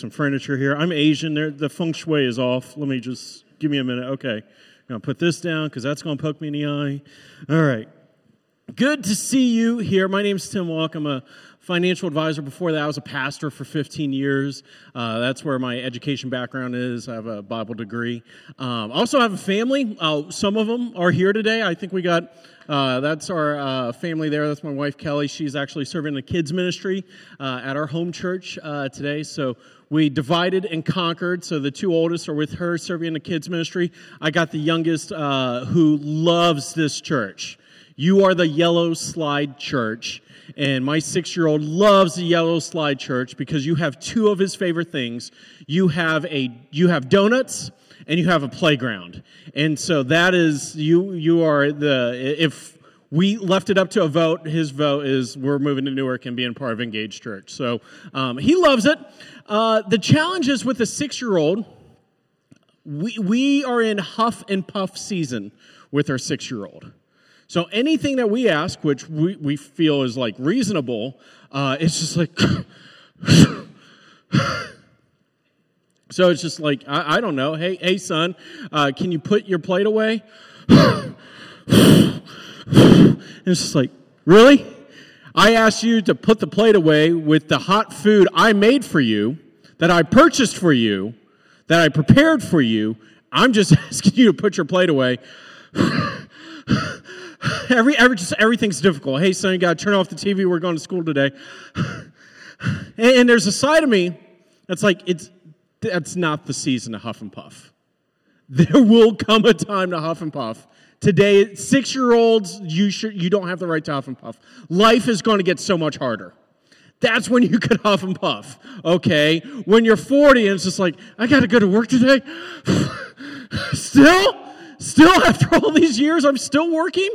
some furniture here. I'm Asian. There, the feng shui is off. Let me just give me a minute. Okay, I'm gonna put this down because that's gonna poke me in the eye. All right. Good to see you here. My name is Tim Walk. I'm a financial advisor. Before that, I was a pastor for 15 years. Uh, that's where my education background is. I have a Bible degree. Um, also, have a family. Uh, some of them are here today. I think we got. Uh, that's our uh, family there. That's my wife Kelly. She's actually serving the kids ministry uh, at our home church uh, today. So we divided and conquered. So the two oldest are with her serving in the kids ministry. I got the youngest uh, who loves this church. You are the Yellow Slide Church. And my six year old loves the Yellow Slide Church because you have two of his favorite things. You have, a, you have donuts and you have a playground. And so that is, you, you are the, if we left it up to a vote, his vote is we're moving to Newark and being part of Engaged Church. So um, he loves it. Uh, the challenge is with a six year old, we, we are in huff and puff season with our six year old. So anything that we ask, which we, we feel is like reasonable, uh, it's just like. so it's just like I, I, don't know. Hey, hey, son, uh, can you put your plate away? it's just like, really? I asked you to put the plate away with the hot food I made for you, that I purchased for you, that I prepared for you. I'm just asking you to put your plate away. every, every, just everything's difficult. Hey, son, you got to turn off the TV. We're going to school today. and, and there's a side of me that's like, it's, that's not the season to huff and puff. There will come a time to huff and puff. Today, six year olds, you, should, you don't have the right to huff and puff. Life is going to get so much harder. That's when you could huff and puff, okay? When you're 40 and it's just like, I got to go to work today. Still? Still, after all these years, I'm still working.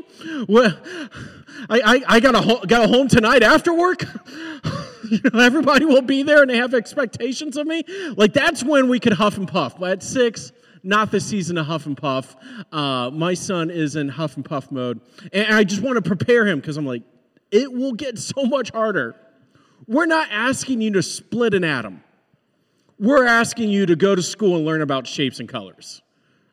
Well, I, I, I got, a got a home tonight after work. you know, everybody will be there and they have expectations of me. Like, that's when we could huff and puff. But at six, not the season of huff and puff. Uh, my son is in huff and puff mode. And I just want to prepare him because I'm like, it will get so much harder. We're not asking you to split an atom. We're asking you to go to school and learn about shapes and colors.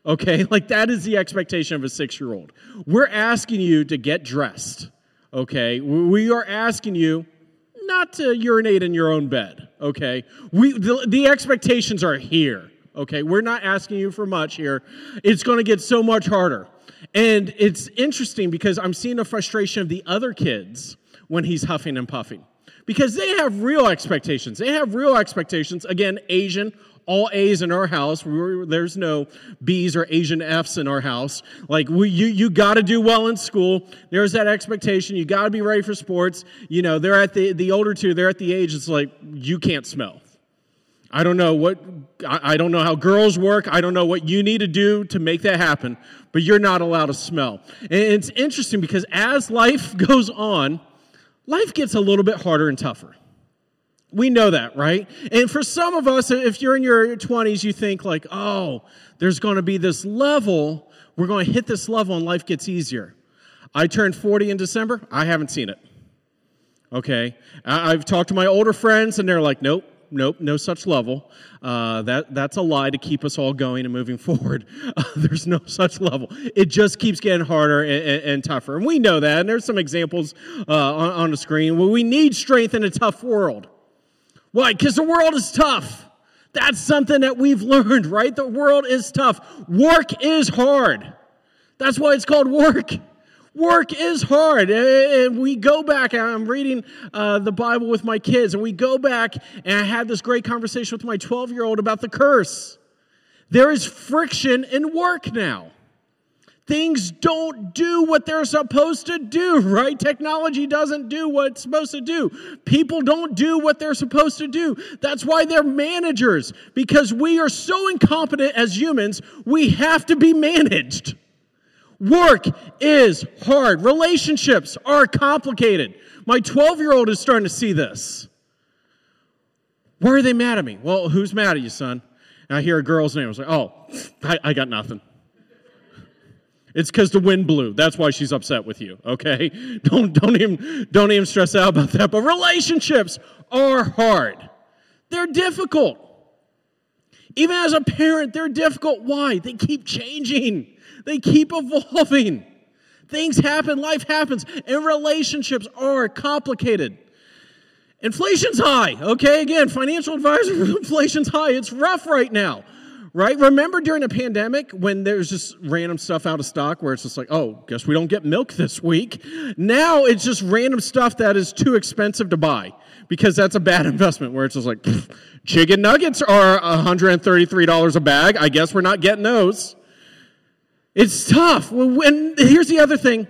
Okay, like that is the expectation of a six year old. We're asking you to get dressed. Okay, we are asking you not to urinate in your own bed. Okay, we the, the expectations are here. Okay, we're not asking you for much here. It's going to get so much harder. And it's interesting because I'm seeing the frustration of the other kids when he's huffing and puffing because they have real expectations. They have real expectations. Again, Asian, all A's in our house. there's no B's or Asian F's in our house. Like we, you, you got to do well in school. There's that expectation. You got to be ready for sports. You know, they're at the the older two. They're at the age. It's like you can't smell. I don't know what I, don't know how girls work. I don't know what you need to do to make that happen. But you're not allowed to smell. And it's interesting because as life goes on, life gets a little bit harder and tougher. We know that, right? And for some of us, if you're in your 20s, you think like, oh, there's going to be this level. We're going to hit this level and life gets easier. I turned 40 in December. I haven't seen it. Okay. I've talked to my older friends and they're like, nope, nope, no such level. Uh, that, that's a lie to keep us all going and moving forward. Uh, there's no such level. It just keeps getting harder and, and, and tougher. And we know that. And there's some examples uh, on, on the screen. Well, we need strength in a tough world. Why? Because the world is tough. That's something that we've learned, right? The world is tough. Work is hard. That's why it's called work. Work is hard. And we go back, I'm reading uh, the Bible with my kids, and we go back, and I had this great conversation with my 12 year old about the curse. There is friction in work now things don't do what they're supposed to do, right? Technology doesn't do what it's supposed to do. People don't do what they're supposed to do. That's why they're managers, because we are so incompetent as humans, we have to be managed. Work is hard. Relationships are complicated. My 12 year old is starting to see this. Why are they mad at me? Well, who's mad at you, son? And I hear a girl's name. I was like, oh, I, I got nothing. It's because the wind blew. That's why she's upset with you. Okay, don't don't even don't even stress out about that. But relationships are hard. They're difficult. Even as a parent, they're difficult. Why? They keep changing, they keep evolving. Things happen, life happens, and relationships are complicated. Inflation's high, okay? Again, financial advisor, inflation's high. It's rough right now, right? Remember during the pandemic when there's just random stuff out of stock where it's just like, oh, guess we don't get milk this week. Now it's just random stuff that is too expensive to buy because that's a bad investment where it's just like, chicken nuggets are $133 a bag. I guess we're not getting those. It's tough. And here's the other thing.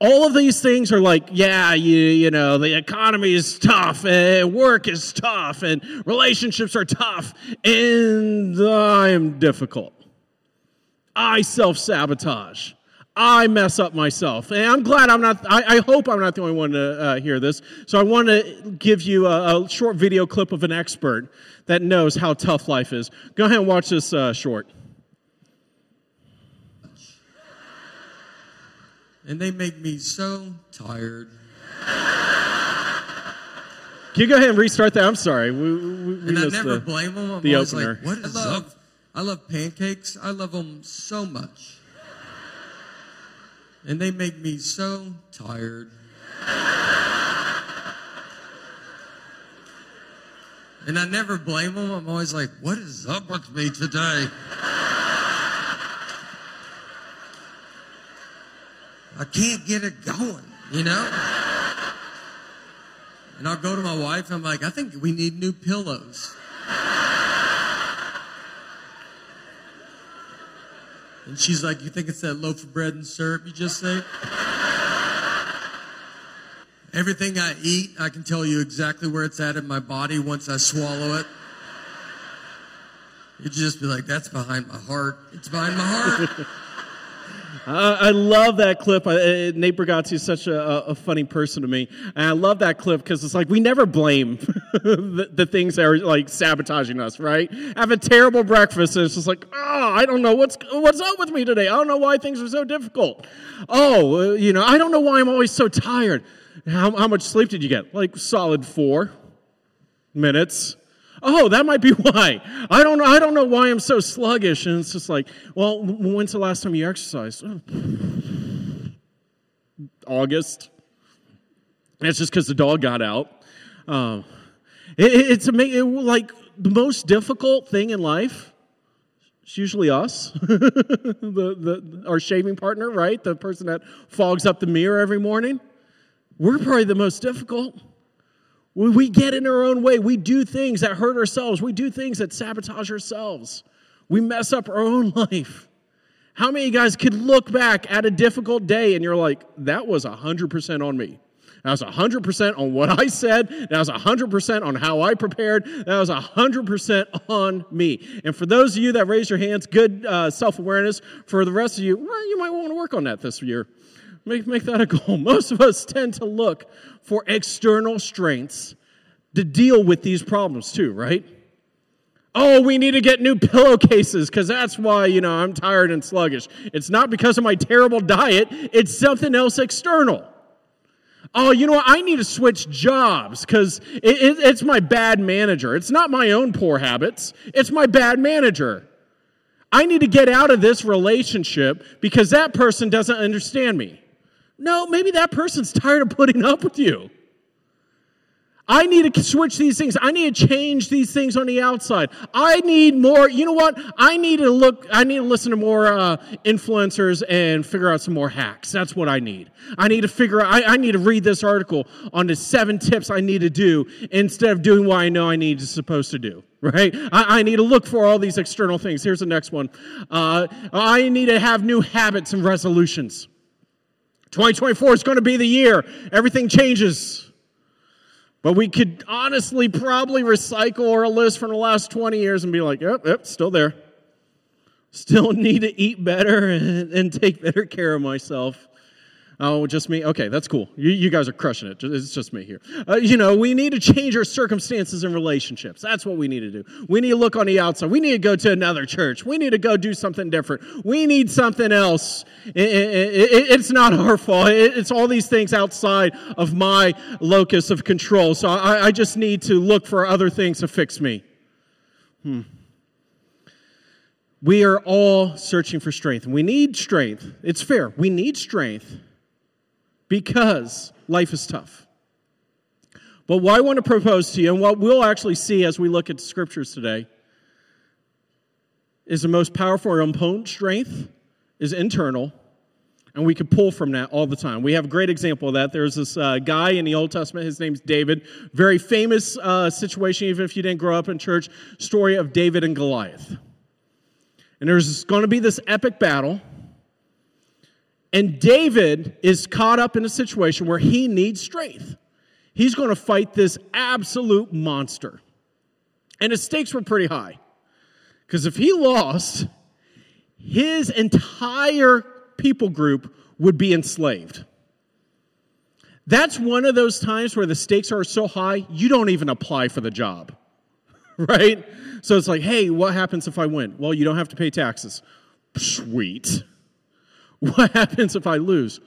All of these things are like, yeah, you, you know, the economy is tough, and work is tough, and relationships are tough, and I am difficult. I self sabotage. I mess up myself. And I'm glad I'm not, I, I hope I'm not the only one to uh, hear this. So I want to give you a, a, short video clip of an expert that knows how tough life is. Go ahead and watch this uh, short. and they make me so tired. Can you go ahead and restart that? I'm sorry. We, we, we and I never the, blame them. I'm the opener. like, what is I love, up? I love pancakes. I love them so much. And they make me so tired. And I never blame them. I'm always like, what is up with me today? I can't get it going, you know? And I'll go to my wife, I'm like, I think we need new pillows. And she's like, You think it's that loaf of bread and syrup you just say? Everything I eat, I can tell you exactly where it's at in my body once I swallow it. You'd just be like, That's behind my heart. It's behind my heart. I love that clip. Uh, Nate Bargatze is such a, a, funny person to me. And I love that clip because it's like we never blame the, the, things that are like sabotaging us, right? Have a terrible breakfast and it's just like, oh, I don't know what's, what's up with me today. I don't know why things are so difficult. Oh, uh, you know, I don't know why I'm always so tired. How, how much sleep did you get? Like solid four minutes oh, that might be why. I don't know. I don't know why I'm so sluggish. And it's just like, well, when's the last time you exercised? August. And it's just because the dog got out. Um, it, it's amazing. It, like the most difficult thing in life. It's usually us, the, the, our shaving partner, right? The person that fogs up the mirror every morning. We're probably the most difficult. We get in our own way. We do things that hurt ourselves. We do things that sabotage ourselves. We mess up our own life. How many of you guys could look back at a difficult day and you're like, that was 100% on me? That was 100% on what I said. That was 100% on how I prepared. That was 100% on me. And for those of you that raise your hands, good uh, self awareness. For the rest of you, well, you might want to work on that this year. Make, make that a goal. Most of us tend to look for external strengths to deal with these problems too, right? Oh, we need to get new pillowcases because that's why, you know, I'm tired and sluggish. It's not because of my terrible diet, it's something else external. Oh, you know what? I need to switch jobs because it, it, it's my bad manager. It's not my own poor habits, it's my bad manager. I need to get out of this relationship because that person doesn't understand me. No, maybe that person's tired of putting up with you. I need to switch these things. I need to change these things on the outside. I need more. You know what? I need to look, I need to listen to more uh, influencers and figure out some more hacks. That's what I need. I need to figure out, I, I, need to read this article on the seven tips I need to do instead of doing what I know I need to supposed to do. Right? I, I need to look for all these external things. Here's the next one. Uh, I need to have new habits and resolutions. 2024 is going to be the year. Everything changes. But we could honestly probably recycle our list from the last 20 years and be like, yep, yep, still there. Still need to eat better and, and take better care of myself. Oh, just me? Okay, that's cool. You, you guys are crushing it. It's just me here. Uh, you know, we need to change our circumstances and relationships. That's what we need to do. We need to look on the outside. We need to go to another church. We need to go do something different. We need something else. It, it, it, it's not our fault. it's all these things outside of my locus of control. So I, I just need to look for other things to fix me. Hmm. We are all searching for strength. We need strength. It's fair. We need strength because life is tough. But what I want to propose to you, and what we'll actually see as we look at scriptures today, is the most powerful or impotent strength is internal, and we can pull from that all the time. We have a great example of that. There's this uh, guy in the Old Testament, his name's David. Very famous uh, situation, even if you didn't grow up in church, story of David and Goliath. And there's going to be this epic battle. And David is caught up in a situation where he needs strength. He's going to fight this absolute monster. And his stakes were pretty high. Because if he lost, his entire people group would be enslaved. That's one of those times where the stakes are so high, you don't even apply for the job. right? So it's like, hey, what happens if I win? Well, you don't have to pay taxes. Sweet. What happens if I lose?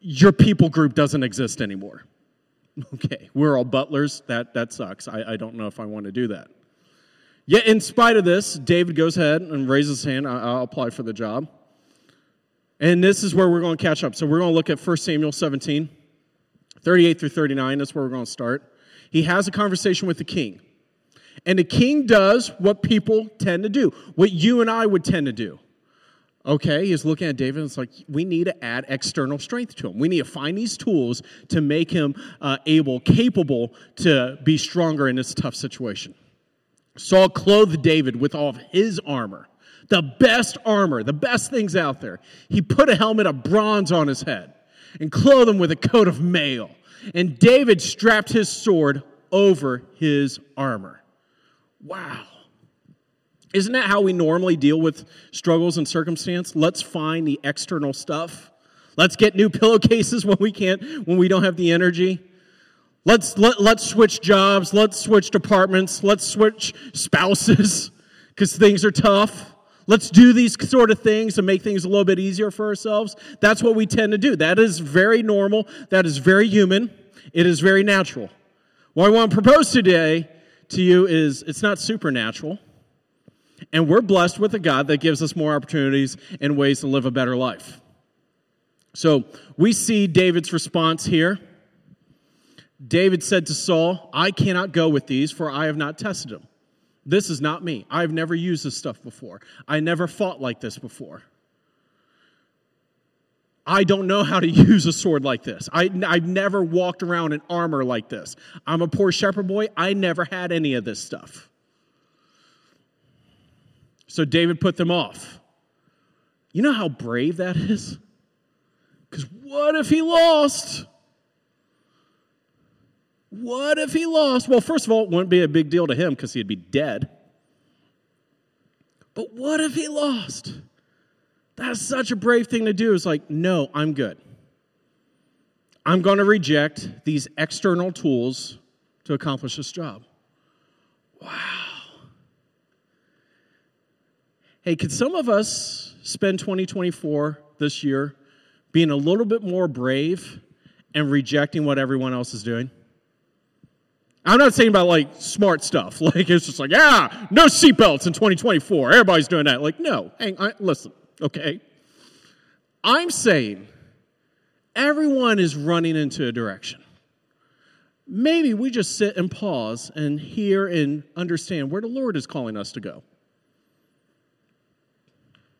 Your people group doesn't exist anymore. Okay, we're all butlers. That, that sucks. I, I don't know if I want to do that. Yet, in spite of this, David goes ahead and raises his hand. I, I'll apply for the job. And this is where we're going to catch up. So we're going to look at 1 Samuel 17, 38 through 39. That's where we're going to start. He has a conversation with the king. And the king does what people tend to do, what you and I would tend to do. Okay, he's looking at David and it's like, we need to add external strength to him. We need to find these tools to make him uh, able, capable to be stronger in this tough situation. Saul clothed David with all of his armor, the best armor, the best things out there. He put a helmet of bronze on his head and clothed him with a coat of mail. And David strapped his sword over his armor. Wow. Isn't that how we normally deal with struggles and circumstance? Let's find the external stuff. Let's get new pillowcases when we can't, when we don't have the energy. Let's let, let's switch jobs, let's switch departments, let's switch spouses because things are tough. Let's do these sort of things to make things a little bit easier for ourselves. That's what we tend to do. That is very normal. That is very human. It is very natural. What I want to propose today to you is it's not supernatural. And we're blessed with a God that gives us more opportunities and ways to live a better life. So we see David's response here. David said to Saul, I cannot go with these, for I have not tested them. This is not me. I've never used this stuff before. I never fought like this before. I don't know how to use a sword like this. I, have never walked around in armor like this. I'm a poor shepherd boy. I never had any of this stuff. So David put them off. You know how brave that is? Because what if he lost? What if he lost? Well, first of all, it wouldn't be a big deal to him because he'd be dead. But what if he lost? That's such a brave thing to do. It's like, no, I'm good. I'm going to reject these external tools to accomplish this job. Wow. Hey, could some of us spend 2024 this year being a little bit more brave and rejecting what everyone else is doing? I'm not saying about like smart stuff. Like it's just like, yeah, no seatbelts in 2024. Everybody's doing that. Like, no, hang on, listen okay? I'm saying everyone is running into a direction. Maybe we just sit and pause and hear and understand where the Lord is calling us to go.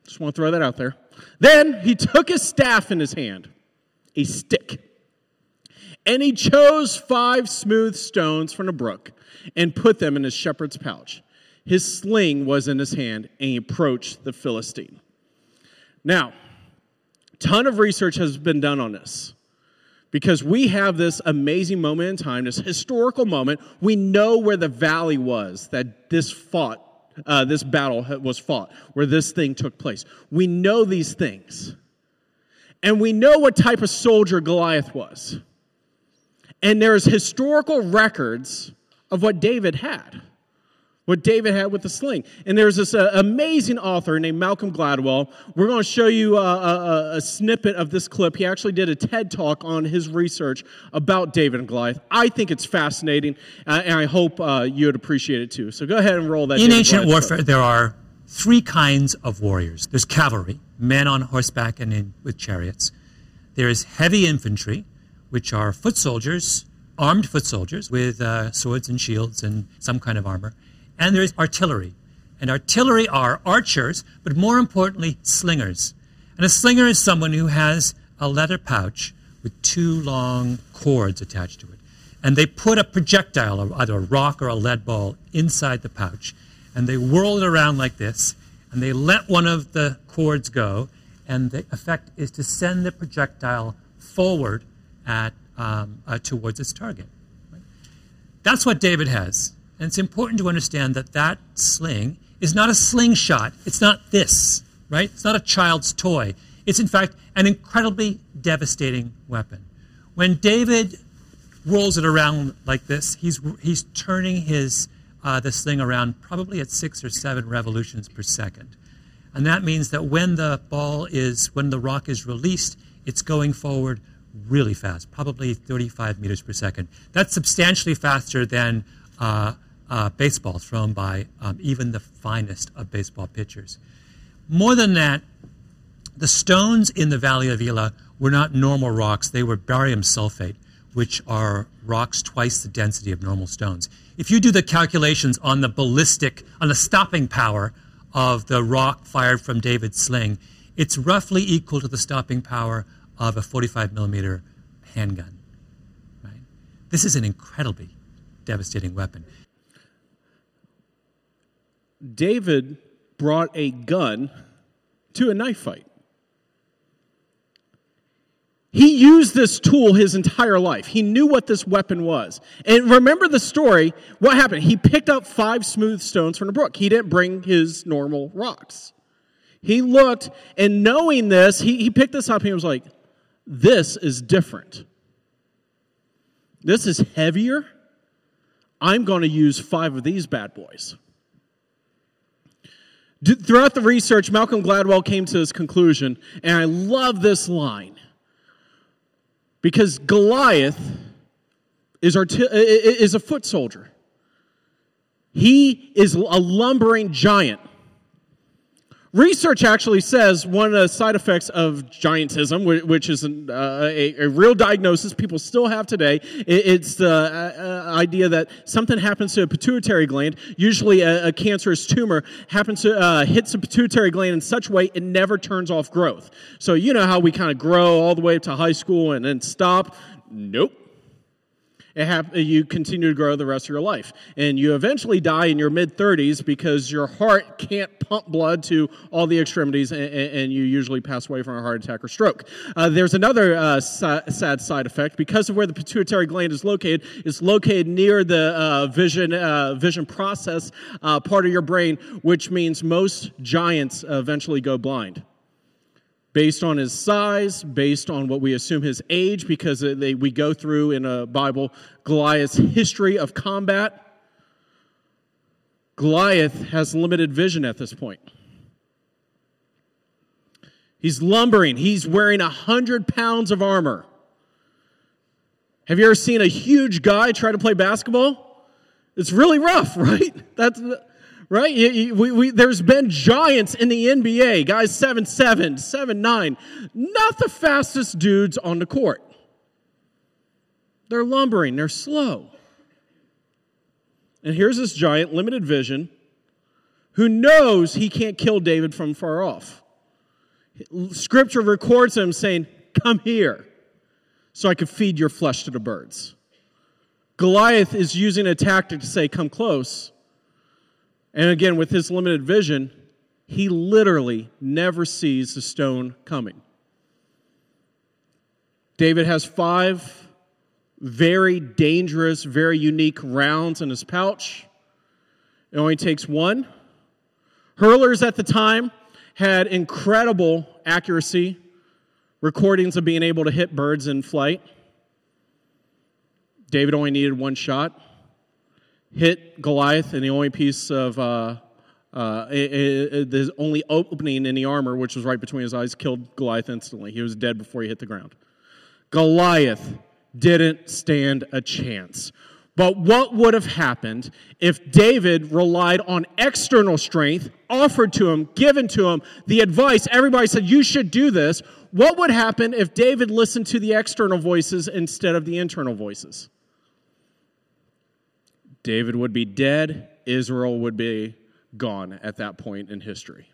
Just want to throw that out there. Then he took his staff in his hand, a stick, and he chose five smooth stones from the brook and put them in his shepherd's pouch. His sling was in his hand, and he approached the Philistine. Now, ton of research has been done on this because we have this amazing moment in time, this historical moment. We know where the valley was that this fought, uh, this battle was fought, where this thing took place. We know these things. And we know what type of soldier Goliath was. And there's historical records of what David had what David had with the sling. And there's this uh, amazing author named Malcolm Gladwell. We're going to show you uh, a, a, snippet of this clip. He actually did a TED talk on his research about David and Goliath. I think it's fascinating, uh, and I hope uh, you would appreciate it too. So go ahead and roll that. In David ancient Goliath warfare, clip. there are three kinds of warriors there's cavalry, men on horseback and in, with chariots. There is heavy infantry, which are foot soldiers, armed foot soldiers with uh, swords and shields and some kind of armor. And there's artillery. And artillery are archers, but more importantly, slingers. And a slinger is someone who has a leather pouch with two long cords attached to it. And they put a projectile, either a rock or a lead ball, inside the pouch. And they whirl it around like this. And they let one of the cords go. And the effect is to send the projectile forward at, um, uh, towards its target. Right? That's what David has. And it's important to understand that that sling is not a slingshot. It's not this, right? It's not a child's toy. It's, in fact, an incredibly devastating weapon. When David rolls it around like this, he's, he's turning his, uh, the sling around probably at six or seven revolutions per second. And that means that when the ball is, when the rock is released, it's going forward really fast, probably 35 meters per second. That's substantially faster than uh, uh, baseball thrown by um, even the finest of baseball pitchers. More than that, the stones in the Valley of Elah were not normal rocks, they were barium sulfate, which are rocks twice the density of normal stones. If you do the calculations on the ballistic, on the stopping power of the rock fired from David's sling, it's roughly equal to the stopping power of a 45 millimeter handgun. Right? This is an incredibly devastating weapon. David brought a gun to a knife fight. He used this tool his entire life. He knew what this weapon was. And remember the story. What happened? He picked up five smooth stones from the brook. He didn't bring his normal rocks. He looked, and knowing this, he, he picked this up and he was like, This is different. This is heavier. I'm going to use five of these bad boys. Throughout the research, Malcolm Gladwell came to this conclusion, and I love this line. Because Goliath is, arti- is a foot soldier. He is a lumbering giant. Research actually says one of the side effects of giantism, which is an, uh, a, a, real diagnosis people still have today, it's the uh, uh, idea that something happens to a pituitary gland, usually a, a cancerous tumor, happens to uh, hits the pituitary gland in such a way it never turns off growth. So you know how we kind of grow all the way up to high school and then stop? Nope you continue to grow the rest of your life. And you eventually die in your mid 30s because your heart can't pump blood to all the extremities, and, and you usually pass away from a heart attack or stroke. Uh, there's another uh, sad side effect. Because of where the pituitary gland is located, it's located near the uh, vision, uh, vision process uh, part of your brain, which means most giants eventually go blind based on his size, based on what we assume his age, because uh, they, we go through in a Bible Goliath's history of combat. Goliath has limited vision at this point. He's lumbering. He's wearing a hundred pounds of armor. Have you ever seen a huge guy try to play basketball? It's really rough, right? That's right? We, we, there's been giants in the NBA, guys seven seven, seven nine, not the fastest dudes on the court. They're lumbering, they're slow. And here's this giant, limited vision, who knows he can't kill David from far off. Scripture records him saying, Come here, so I can feed your flesh to the birds. Goliath is using a tactic to say, Come close and again, with his limited vision, he literally never sees the stone coming. David has five very dangerous, very unique rounds in his pouch. It only takes one. Hurlers at the time had incredible accuracy, recordings of being able to hit birds in flight. David only needed one shot hit Goliath, and the only piece of uh, uh, the only opening in the armor, which was right between his eyes, killed Goliath instantly. He was dead before he hit the ground. Goliath didn't stand a chance. But what would have happened if David relied on external strength offered to him, given to him, the advice, everybody said, you should do this? What would happen if David listened to the external voices instead of the internal voices? David would be dead, Israel would be gone at that point in history.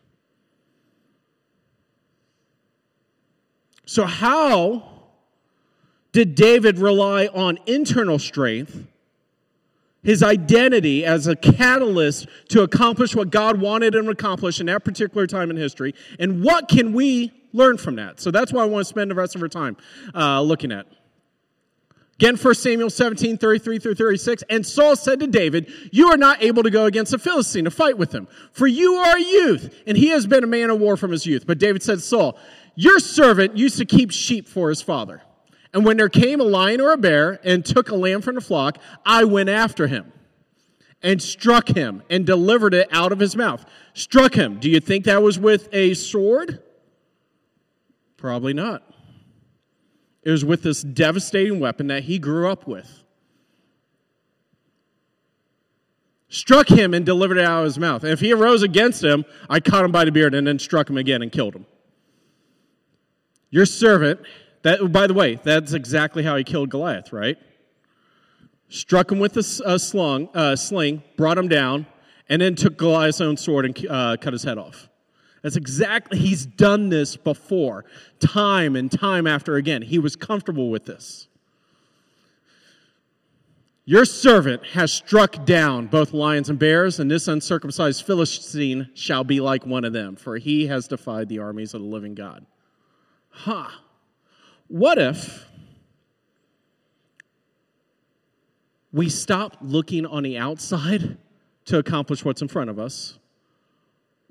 So, how did David rely on internal strength, his identity as a catalyst to accomplish what God wanted him to accomplish in that particular time in history? And what can we learn from that? So, that's what I want to spend the rest of our time uh, looking at. Again, 1 Samuel 17, 33 through 36. And Saul said to David, You are not able to go against a Philistine to fight with him, for you are a youth, and he has been a man of war from his youth. But David said to Saul, Your servant used to keep sheep for his father. And when there came a lion or a bear and took a lamb from the flock, I went after him and struck him and delivered it out of his mouth. Struck him. Do you think that was with a sword? Probably not. It was with this devastating weapon that he grew up with. Struck him and delivered it out of his mouth. And if he arose against him, I caught him by the beard and then struck him again and killed him. Your servant, that by the way, that's exactly how he killed Goliath, right? Struck him with a, a slung, uh, sling, brought him down, and then took Goliath's own sword and uh, cut his head off. That's exactly, he's done this before, time and time after again. He was comfortable with this. Your servant has struck down both lions and bears, and this uncircumcised Philistine shall be like one of them, for he has defied the armies of the living God. Huh. What if we stop looking on the outside to accomplish what's in front of us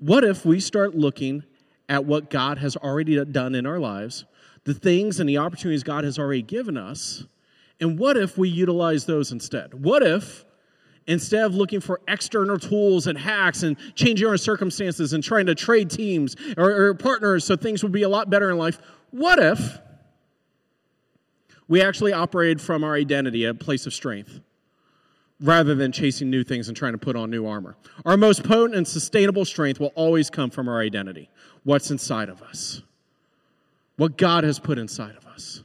what if we start looking at what God has already done in our lives, the things and the opportunities God has already given us, and what if we utilize those instead? What if instead of looking for external tools and hacks and changing our circumstances and trying to trade teams or, or partners so things would be a lot better in life, what if we actually operated from our identity, a place of strength? Rather than chasing new things and trying to put on new armor. Our most potent and sustainable strength will always come from our identity what's inside of us, what God has put inside of us.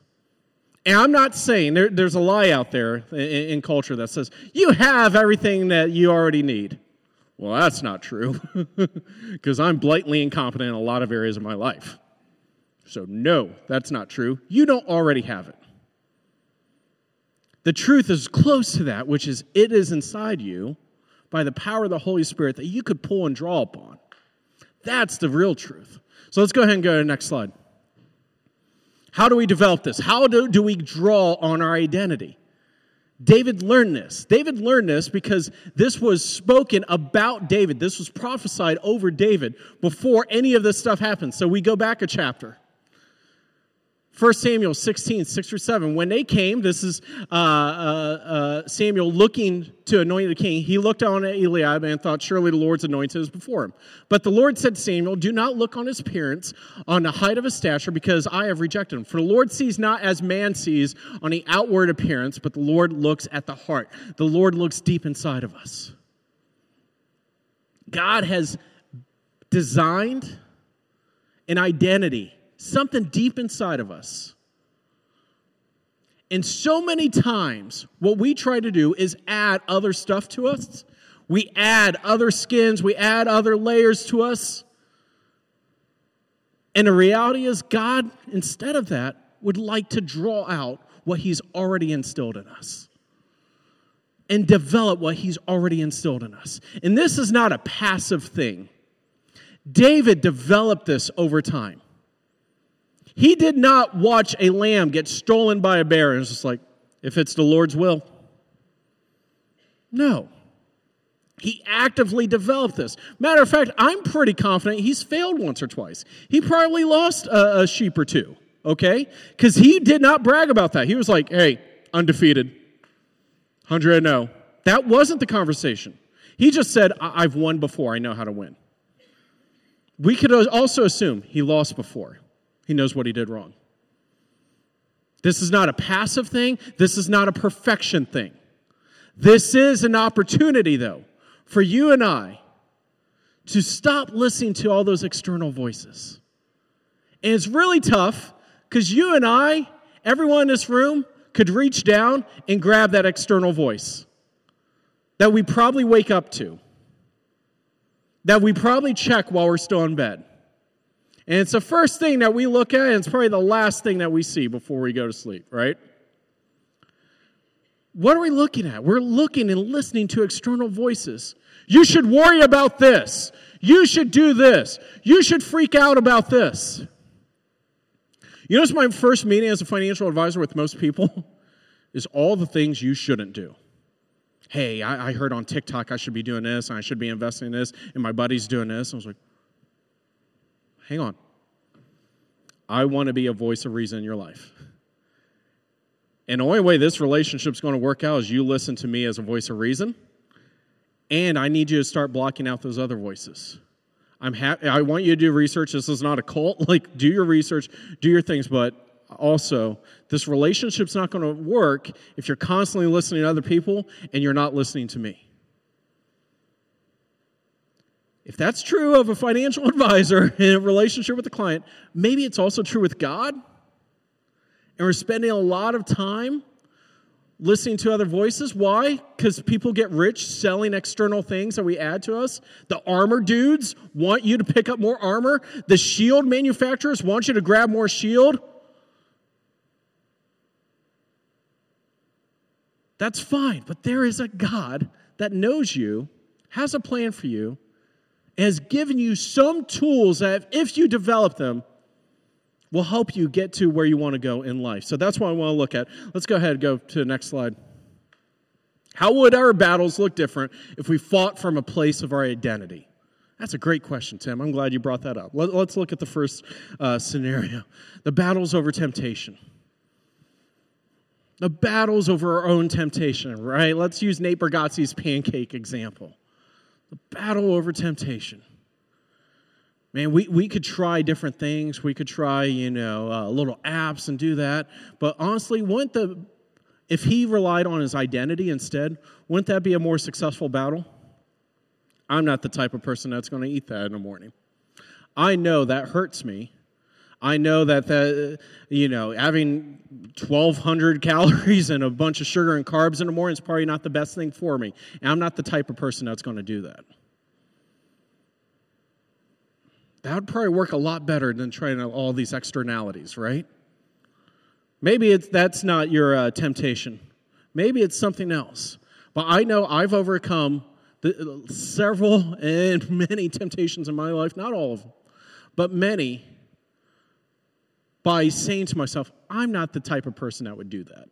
And I'm not saying there, there's a lie out there in, in culture that says you have everything that you already need. Well, that's not true because I'm blatantly incompetent in a lot of areas of my life. So, no, that's not true. You don't already have it. The truth is close to that, which is it is inside you by the power of the Holy Spirit that you could pull and draw upon. That's the real truth. So let's go ahead and go to the next slide. How do we develop this? How do, do we draw on our identity? David learned this. David learned this because this was spoken about David. This was prophesied over David before any of this stuff happened. So we go back a chapter. 1 Samuel 16, 6 through 7. When they came, this is uh, uh, uh, Samuel looking to anoint the king. He looked on at Eliab and thought, Surely the Lord's anointed is before him. But the Lord said to Samuel, Do not look on his appearance, on the height of his stature, because I have rejected him. For the Lord sees not as man sees on the outward appearance, but the Lord looks at the heart. The Lord looks deep inside of us. God has designed an identity something deep inside of us. And so many times, what we try to do is add other stuff to us. We add other skins, we add other layers to us. And the reality is, God, instead of that, would like to draw out what He's already instilled in us and develop what He's already instilled in us. And this is not a passive thing. David developed this over time. He did not watch a lamb get stolen by a bear and was just like, if it's the Lord's will. No. He actively developed this. Matter of fact, I'm pretty confident he's failed once or twice. He probably lost a, a sheep or two, okay? Because he did not brag about that. He was like, hey, undefeated, 100 0. That wasn't the conversation. He just said, I've won before. I know how to win. We could also assume he lost before. He knows what he did wrong. This is not a passive thing, this is not a perfection thing. This is an opportunity, though, for you and I to stop listening to all those external voices. And it's really tough because you and I, everyone in this room, could reach down and grab that external voice that we probably wake up to, that we probably check while we're still in bed. And it's the first thing that we look at, and it's probably the last thing that we see before we go to sleep, right? What are we looking at? We're looking and listening to external voices. You should worry about this. You should do this. You should freak out about this. You notice my first meeting as a financial advisor with most people is all the things you shouldn't do. Hey, I, I heard on TikTok I should be doing this and I should be investing in this, and my buddy's doing this. I was like, hang on. I want to be a voice of reason in your life. And the only way this relationship's going to work out is you listen to me as a voice of reason. And I need you to start blocking out those other voices. I'm happy. I want you to do research. This is not a cult. Like, do your research, do your things, but also, this relationship's not going to work if you're constantly listening to other people and you're not listening to me. If that's true of a financial advisor in a relationship with a client, maybe it's also true with God. And we're spending a lot of time listening to other voices. Why? Because people get rich selling external things that we add to us. The armor dudes want you to pick up more armor. The shield manufacturers want you to grab more shield. That's fine, but there is a God that knows you, has a plan for you, has given you some tools that, if you develop them, will help you get to where you want to go in life. So that's what I want to look at. Let's go ahead and go to the next slide. How would our battles look different if we fought from a place of our identity? That's a great question, Tim. I'm glad you brought that up. Let, us look at the first uh, scenario the battles over temptation. The battles over our own temptation, right? Let's use Nate Bargatze's pancake example. The battle over temptation. Man, we, we could try different things. We could try, you know, uh, little apps and do that. But honestly, wouldn't the, if he relied on his identity instead, wouldn't that be a more successful battle? I'm not the type of person that's going to eat that in the morning. I know that hurts me. I know that you know, having 1,200 calories and a bunch of sugar and carbs in the morning is probably not the best thing for me. And I'm not the type of person that's going to do that. That would probably work a lot better than trying all these externalities, right? Maybe it's, that's not your uh, temptation. Maybe it's something else. But I know I've overcome the, several and many temptations in my life, not all of them, but many, by saying to myself, I'm not the type of person that would do that.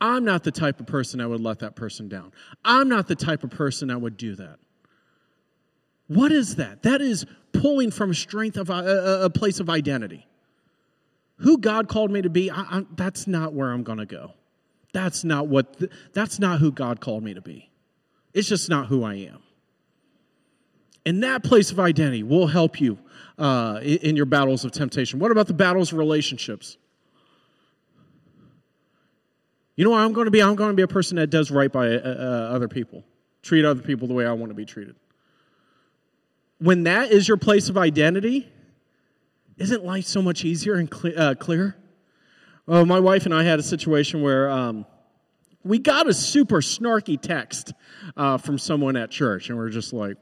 I'm not the type of person that would let that person down. I'm not the type of person that would do that. What is that? That is pulling from strength of a, a place of identity. Who God called me to be, I, I, that's not where I'm going to go. That's not what. that's not who God called me to be. It's just not who I am. And that place of identity will help you uh, in, your battles of temptation. What about the battles of relationships? You know what I'm going to be? I'm going to be a person that does right by uh, uh, other people, treat other people the way I want to be treated when that is your place of identity, isn't life so much easier and clear, uh, clearer? Well, my wife and I had a situation where um, we got a super snarky text uh, from someone at church, and we're just like,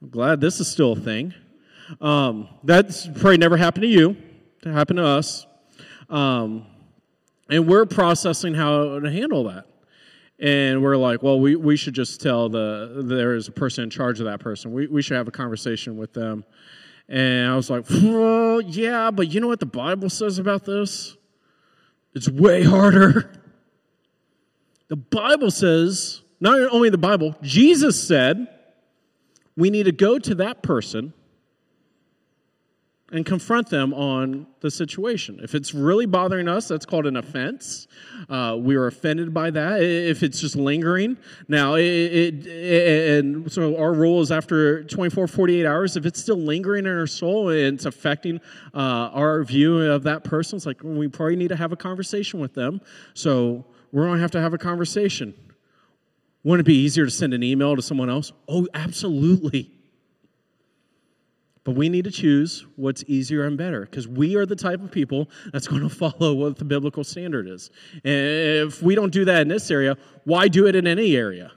I'm glad this is still a thing. Um, that's probably never happened to you, to happen to us. Um, and we're processing how to handle that and we're like, well, we, we should just tell the there is a person in charge of that person. We, we should have a conversation with them. And I was like, well, yeah, but you know what the Bible says about this? It's way harder. The Bible says, not only the Bible, Jesus said, we need to go to that person and confront them on the situation. If it's really bothering us, that's called an offense. Uh, we are offended by that. If it's just lingering, now, it, it, it, and so our rule is after 24, 48 hours, if it's still lingering in our soul and it's affecting uh, our view of that person, it's like we probably need to have a conversation with them. So we're going to have to have a conversation. Wouldn't it be easier to send an email to someone else? Oh, absolutely. But we need to choose what's easier and better because we are the type of people that's going to follow what the biblical standard is. And if we don't do that in this area, why do it in any area?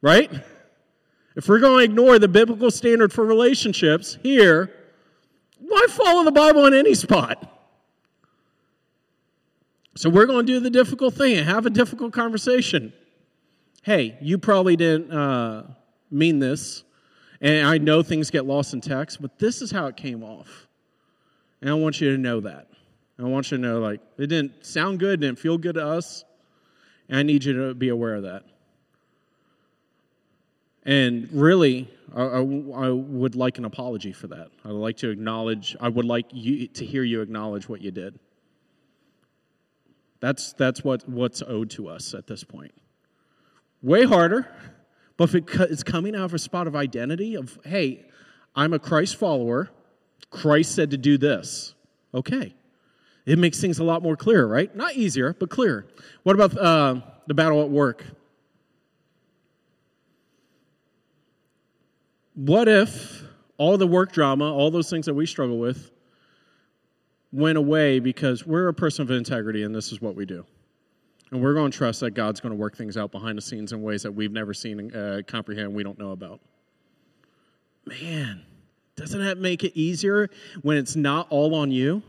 Right? If we're going to ignore the biblical standard for relationships here, why follow the Bible in any spot? So we're going to do the difficult thing and have a difficult conversation. Hey, you probably didn't uh, mean this, and I know things get lost in text, but this is how it came off. And I want you to know that. I want you to know, like, it didn't sound good, didn't feel good to us, and I need you to be aware of that. And really, I, I, I, would like an apology for that. I would like to acknowledge, I would like you to hear you acknowledge what you did. That's, that's what, what's owed to us at this point. Way harder, but if it's coming out of a spot of identity of, hey, I'm a Christ follower. Christ said to do this. Okay. It makes things a lot more clear, right? Not easier, but clearer. What about uh, the battle at work? What if all the work drama, all those things that we struggle with, went away because we're a person of integrity and this is what we do. And we're going to trust that God's going to work things out behind the scenes in ways that we've never seen and uh, comprehend, we don't know about. Man, doesn't that make it easier when it's not all on you?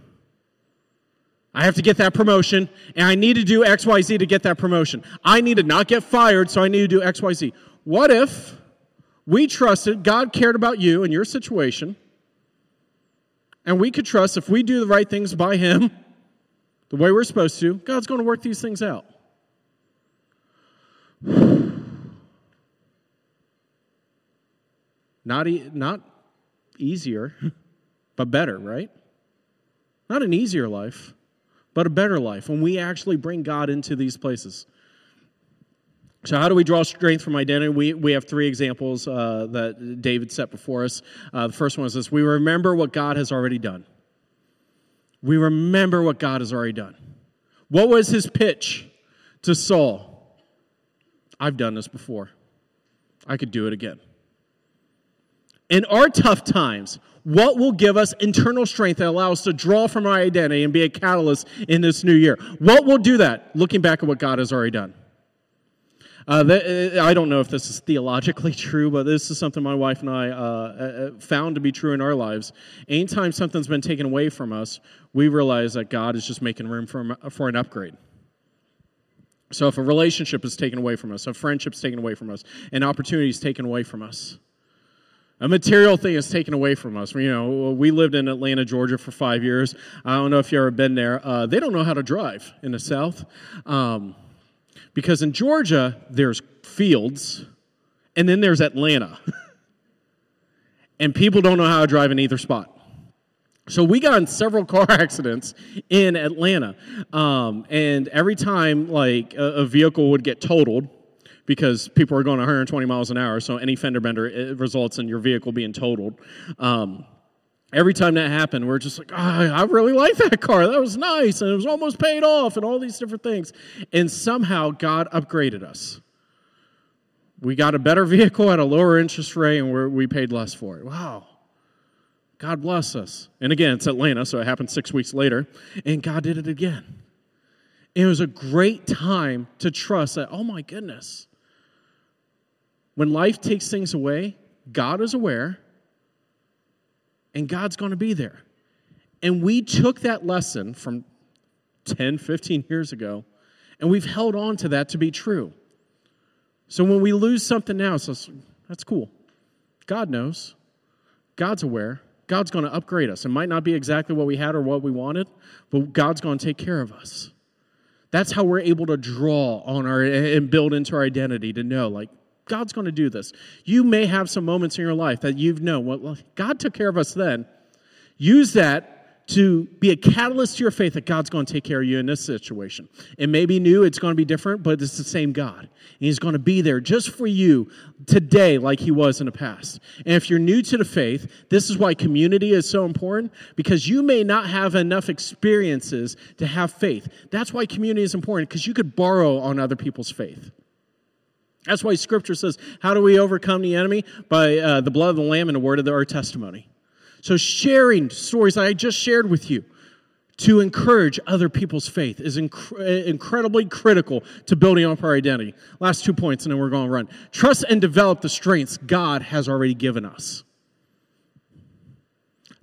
I have to get that promotion, and I need to do XYZ to get that promotion. I need to not get fired, so I need to do XYZ. What if we trusted God cared about you and your situation? And we could trust if we do the right things by Him, the way we're supposed to, God's going to work these things out. Not, e- not easier, but better, right? Not an easier life, but a better life when we actually bring God into these places. So, how do we draw strength from identity? We, we have three examples uh, that David set before us. Uh, the first one is this we remember what God has already done. We remember what God has already done. What was his pitch to Saul? I've done this before. I could do it again. In our tough times, what will give us internal strength that allows us to draw from our identity and be a catalyst in this new year? What will do that? Looking back at what God has already done. Uh, th- I don't know if this is theologically true, but this is something my wife and I uh, uh, found to be true in our lives. Anytime something's been taken away from us, we realize that God is just making room for, for an upgrade. So if a relationship is taken away from us, a friendship is taken away from us, an opportunity is taken away from us, a material thing is taken away from us. You know, we lived in Atlanta, Georgia for five years. I don't know if you've ever been there. Uh, they don't know how to drive in the South. Um, because in Georgia, there's fields, and then there's Atlanta. and people don't know how to drive in either spot. So we got in several car accidents in Atlanta. Um, and every time, like, a, a, vehicle would get totaled, because people are going 120 miles an hour, so any fender bender results in your vehicle being totaled. Um, every time that happened, we're just like, oh, I really like that car. That was nice. And it was almost paid off and all these different things. And somehow God upgraded us. We got a better vehicle at a lower interest rate and we paid less for it. Wow. God bless us. And again, it's Atlanta, so it happened six weeks later. And God did it again. It was a great time to trust that, oh my goodness. When life takes things away, God is aware and God's going to be there. And we took that lesson from 10, 15 years ago, and we've held on to that to be true. So when we lose something now, so that's cool. God knows. God's aware. God's going to upgrade us. It might not be exactly what we had or what we wanted, but God's going to take care of us. That's how we're able to draw on our and build into our identity to know, like, God's going to do this. You may have some moments in your life that you've known, well, God took care of us then. Use that to be a catalyst to your faith that God's going to take care of you in this situation. It may be new, it's going to be different, but it's the same God. And He's going to be there just for you today, like He was in the past. And if you're new to the faith, this is why community is so important because you may not have enough experiences to have faith. That's why community is important because you could borrow on other people's faith. That's why Scripture says, How do we overcome the enemy? By uh, the blood of the Lamb and the word of our testimony. So, sharing stories that I just shared with you to encourage other people's faith is inc- incredibly critical to building up our identity. Last two points, and then we're going to run. Trust and develop the strengths God has already given us.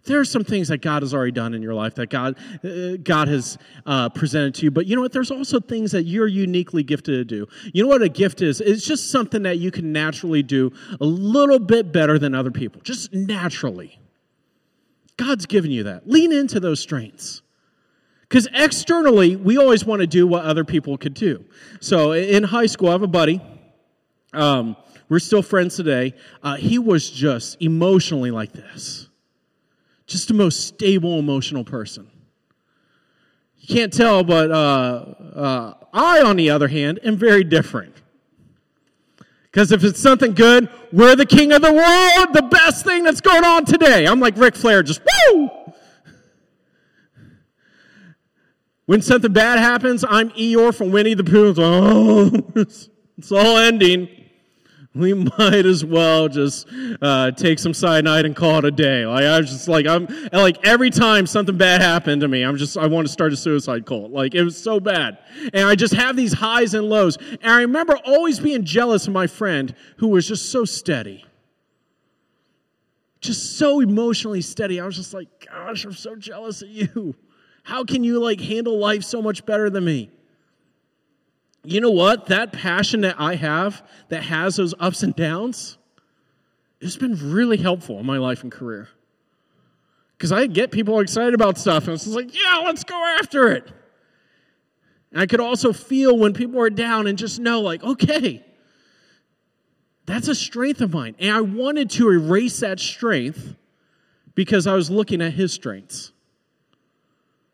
There are some things that God has already done in your life that God, uh, God has uh, presented to you, but you know what? There's also things that you're uniquely gifted to do. You know what a gift is? It's just something that you can naturally do a little bit better than other people, just naturally. God's given you that. Lean into those strengths. Because externally, we always want to do what other people could do. So in high school, I have a buddy. Um, we're still friends today. Uh, he was just emotionally like this, just the most stable emotional person. You can't tell, but uh, uh, I, on the other hand, am very different. Because if it's something good, we're the king of the world, the best thing that's going on today. I'm like Ric Flair, just woo! When something bad happens, I'm Eeyore from Winnie the Pooh. Oh, it's all ending. We might as well just uh, take some cyanide and call it a day. Like I was just like I'm like every time something bad happened to me, I'm just I want to start a suicide cult. Like it was so bad, and I just have these highs and lows. And I remember always being jealous of my friend who was just so steady, just so emotionally steady. I was just like, gosh, I'm so jealous of you. How can you like handle life so much better than me? You know what? That passion that I have that has those ups and downs, it's been really helpful in my life and career. Because I get people excited about stuff, and it's like, yeah, let's go after it. And I could also feel when people are down and just know, like, okay, that's a strength of mine. And I wanted to erase that strength because I was looking at his strengths.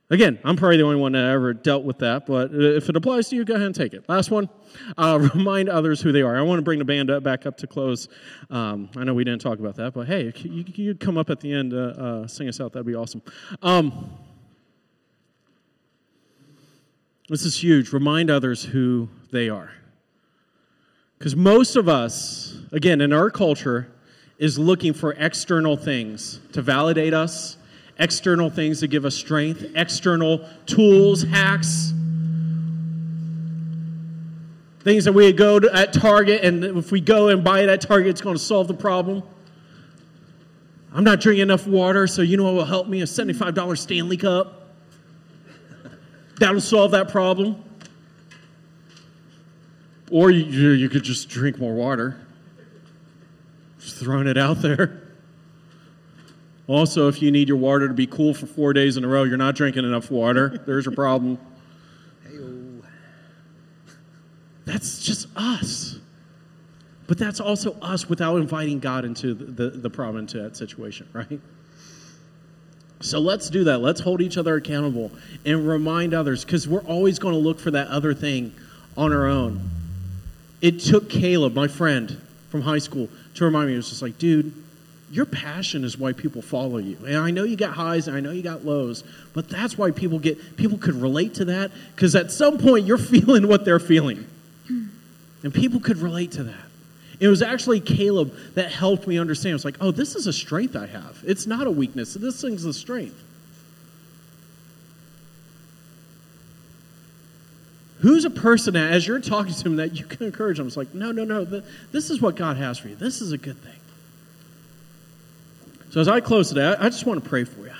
Again, I'm probably the only one that ever dealt with that, but if it applies to you, go ahead and take it. Last one, uh, remind others who they are. I want to bring the band up, back up to close. Um, I know we didn't talk about that, but hey, you, you come up at the end, uh, uh, sing us out. That'd be awesome. Um, this is huge. Remind others who they are. Because most of us, again, in our culture, is looking for external things to validate us external things to give us strength, external tools, hacks, things that we go to, at Target, and if we go and buy it at Target, it's going to solve the problem. I'm not drinking enough water, so you know what will help me? A $75 Stanley Cup. That'll solve that problem. Or you, you could just drink more water. Just throwing it out there. Also, if you need your water to be cool for four days in a row, you're not drinking enough water. There's a problem. Hey-o. That's just us. But that's also us without inviting God into the, the, the problem, into that situation, right? So let's do that. Let's hold each other accountable and remind others because we're always going to look for that other thing on our own. It took Caleb, my friend from high school, to remind me. It was just like, dude, your passion is why people follow you. And I know you got highs and I know you got lows, but that's why people get people could relate to that because at some point you're feeling what they're feeling. And people could relate to that. It was actually Caleb that helped me understand. It was like, oh, this is a strength I have. It's not a weakness. This thing's a strength. Who's a person that, as you're talking to them, that you can encourage them? It's like, no, no, no. this is what God has for you. This is a good thing. So as I close today, I, I just want to pray for you.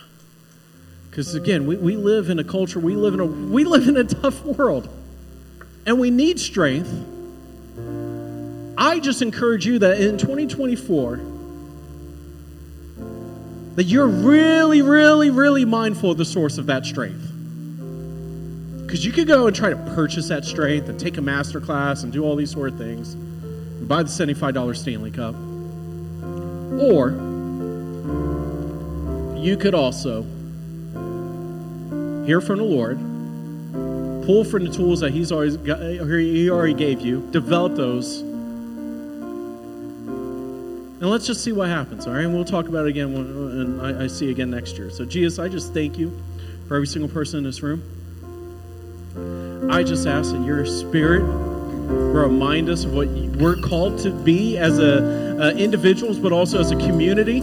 Because again, we, we live in a culture, we live in a we live in a tough world. And we need strength. I just encourage you that in 2024 that you're really, really, really mindful of the source of that strength. Because you could go and try to purchase that strength and take a master class and do all these sort of things and buy the $75 Stanley Cup. Or you could also hear from the Lord, pull from the tools that He's always got, He already gave you, develop those, and let's just see what happens. All right, and we'll talk about it again when and I, I see you again next year. So, Jesus, I just thank you for every single person in this room. I just ask that your Spirit remind us of what we're called to be as a uh, individuals, but also as a community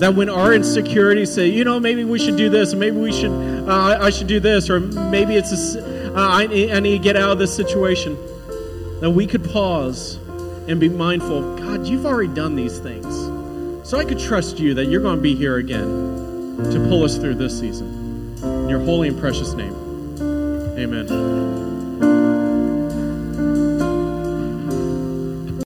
that when our insecurities say, you know, maybe we should do this, maybe we should, uh, I should do this, or maybe it's, a, uh, I, I need to get out of this situation, that we could pause and be mindful. God, you've already done these things, so I could trust you that you're going to be here again to pull us through this season. In your holy and precious name, Amen.